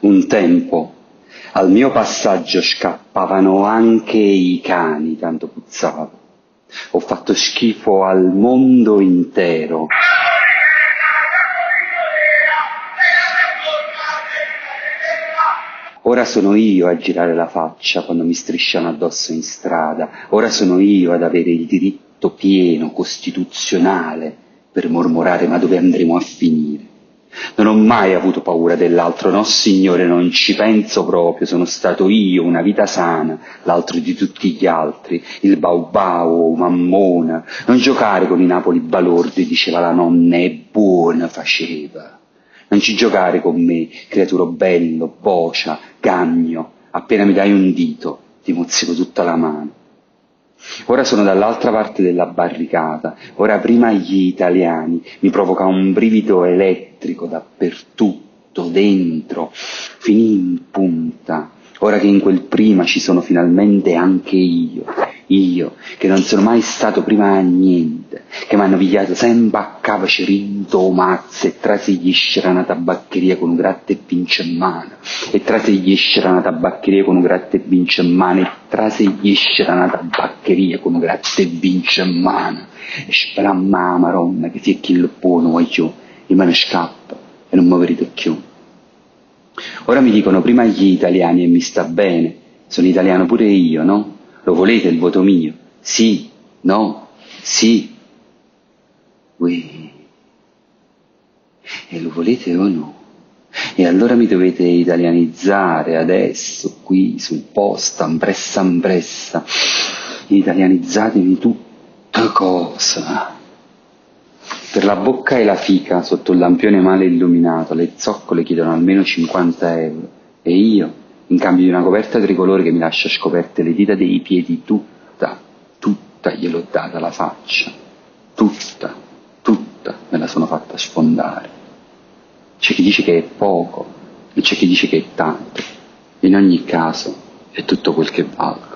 Un tempo al mio passaggio scappavano anche i cani, tanto puzzavo. Ho fatto schifo al mondo intero. Ora sono io a girare la faccia quando mi strisciano addosso in strada, ora sono io ad avere il diritto pieno, costituzionale, per mormorare ma dove andremo a finire. Non ho mai avuto paura dell'altro, no signore, non ci penso proprio, sono stato io, una vita sana, l'altro di tutti gli altri, il baubau, mammona, non giocare con i Napoli balordi, diceva la nonna, è buona faceva. Non ci giocare con me, creaturo bello, bocia, gagno, appena mi dai un dito, ti mozzico tutta la mano. Ora sono dall'altra parte della barricata, ora prima gli italiani, mi provoca un brivido elettrico dappertutto, dentro, finì in punta, ora che in quel prima ci sono finalmente anche io, io, che non sono mai stato prima a niente, che mi hanno pigliato sempre a cava cerinto mazze e trasi gli scera una tabaccheria con un gratte e vince in mano, e trasi gli scera una tabaccheria con un gratte e vince in mano, e trasi gli scera una tabaccheria con un gratte e vince in mano, e speramma la maronna che sia chi lo buono voglio, e me ne scappa, e non mi vedete più. Ora mi dicono prima gli italiani e mi sta bene, sono italiano pure io, no? Lo volete il voto mio? Sì, no, sì. Ui. E lo volete o no? E allora mi dovete italianizzare adesso, qui, sul posto, ambressa ambressa. Italianizzatemi tutta cosa. Per la bocca e la fica, sotto il lampione male illuminato, le zoccole chiedono almeno 50 euro. E io, in cambio di una coperta tricolore che mi lascia scoperte le dita dei piedi tutta, tutta gliel'ho data la faccia, tutta, la sono fatta sfondare. C'è chi dice che è poco e c'è chi dice che è tanto. In ogni caso è tutto quel che valgo.